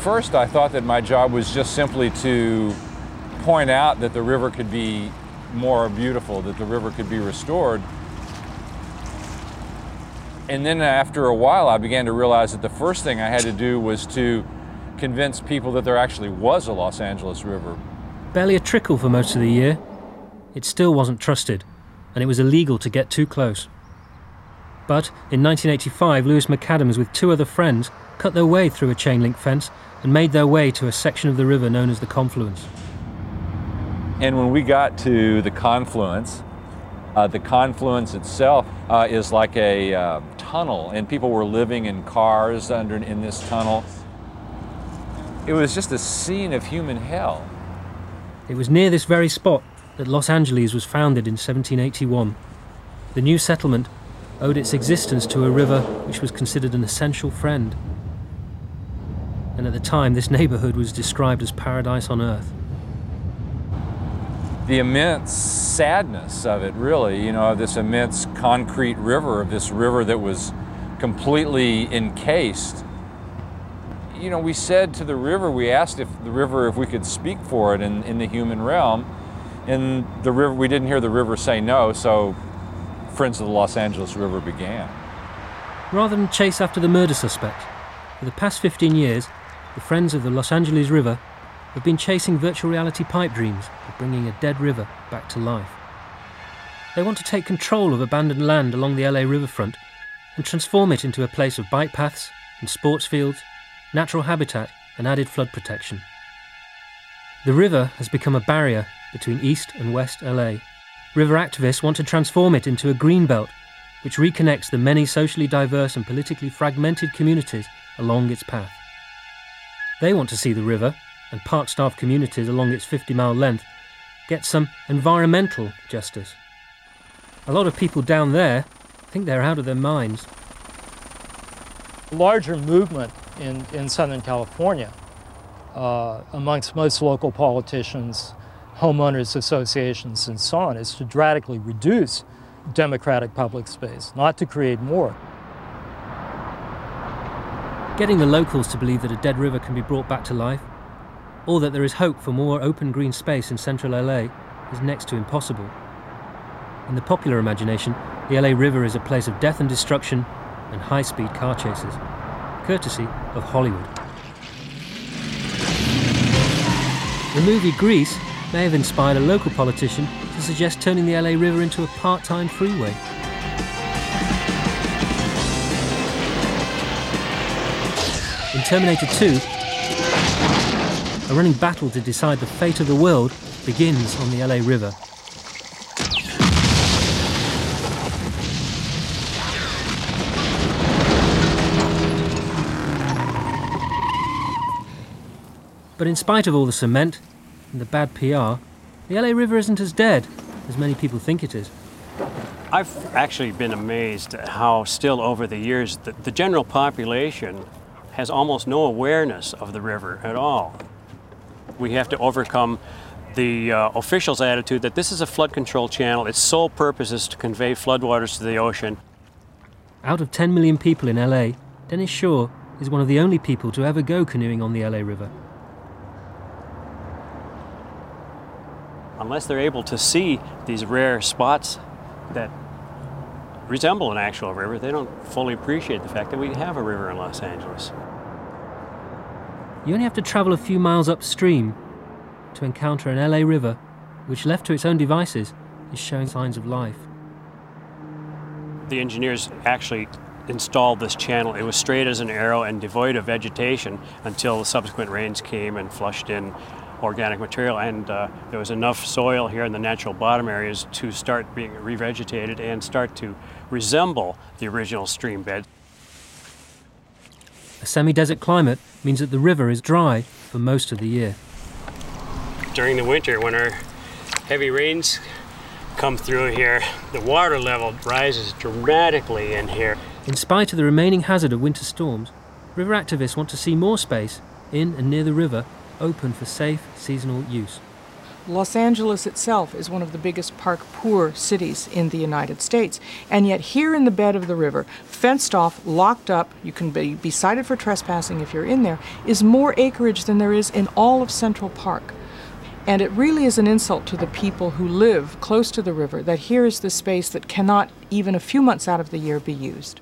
first, I thought that my job was just simply to point out that the river could be more beautiful, that the river could be restored. And then after a while, I began to realize that the first thing I had to do was to convince people that there actually was a Los Angeles River. Barely a trickle for most of the year, it still wasn't trusted, and it was illegal to get too close. But in 1985, Lewis MacAdams, with two other friends, cut their way through a chain link fence and made their way to a section of the river known as the Confluence. And when we got to the confluence, uh, the confluence itself uh, is like a uh, tunnel, and people were living in cars under in this tunnel. It was just a scene of human hell. It was near this very spot that Los Angeles was founded in 1781. The new settlement owed its existence to a river which was considered an essential friend. And at the time, this neighborhood was described as paradise on earth the immense sadness of it, really, you know, this immense concrete river, of this river that was completely encased. You know, we said to the river, we asked if the river, if we could speak for it in, in the human realm. And the river, we didn't hear the river say no, so Friends of the Los Angeles River began. Rather than chase after the murder suspect, for the past 15 years, the Friends of the Los Angeles River have been chasing virtual reality pipe dreams of bringing a dead river back to life. They want to take control of abandoned land along the LA riverfront and transform it into a place of bike paths and sports fields, natural habitat, and added flood protection. The river has become a barrier between East and West LA. River activists want to transform it into a green belt which reconnects the many socially diverse and politically fragmented communities along its path. They want to see the river and park staff communities along its 50 mile length get some environmental justice. A lot of people down there think they're out of their minds. A larger movement in, in Southern California uh, amongst most local politicians, homeowners associations, and so on is to dramatically reduce democratic public space, not to create more. Getting the locals to believe that a dead river can be brought back to life or that there is hope for more open green space in central LA is next to impossible. In the popular imagination, the LA River is a place of death and destruction and high speed car chases, courtesy of Hollywood. The movie Grease may have inspired a local politician to suggest turning the LA River into a part time freeway. In Terminator 2, a running battle to decide the fate of the world begins on the LA River. But in spite of all the cement and the bad PR, the LA River isn't as dead as many people think it is. I've actually been amazed at how still over the years the, the general population has almost no awareness of the river at all we have to overcome the uh, officials' attitude that this is a flood control channel. Its sole purpose is to convey floodwaters to the ocean. Out of 10 million people in LA, Dennis Shaw is one of the only people to ever go canoeing on the LA River. Unless they're able to see these rare spots that resemble an actual river, they don't fully appreciate the fact that we have a river in Los Angeles. You only have to travel a few miles upstream to encounter an LA river which, left to its own devices, is showing signs of life. The engineers actually installed this channel. It was straight as an arrow and devoid of vegetation until the subsequent rains came and flushed in organic material, and uh, there was enough soil here in the natural bottom areas to start being revegetated and start to resemble the original stream bed. A semi desert climate means that the river is dry for most of the year. During the winter, when our heavy rains come through here, the water level rises dramatically in here. In spite of the remaining hazard of winter storms, river activists want to see more space in and near the river open for safe seasonal use. Los Angeles itself is one of the biggest park poor cities in the United States. And yet, here in the bed of the river, fenced off, locked up, you can be, be cited for trespassing if you're in there, is more acreage than there is in all of Central Park. And it really is an insult to the people who live close to the river that here is the space that cannot, even a few months out of the year, be used.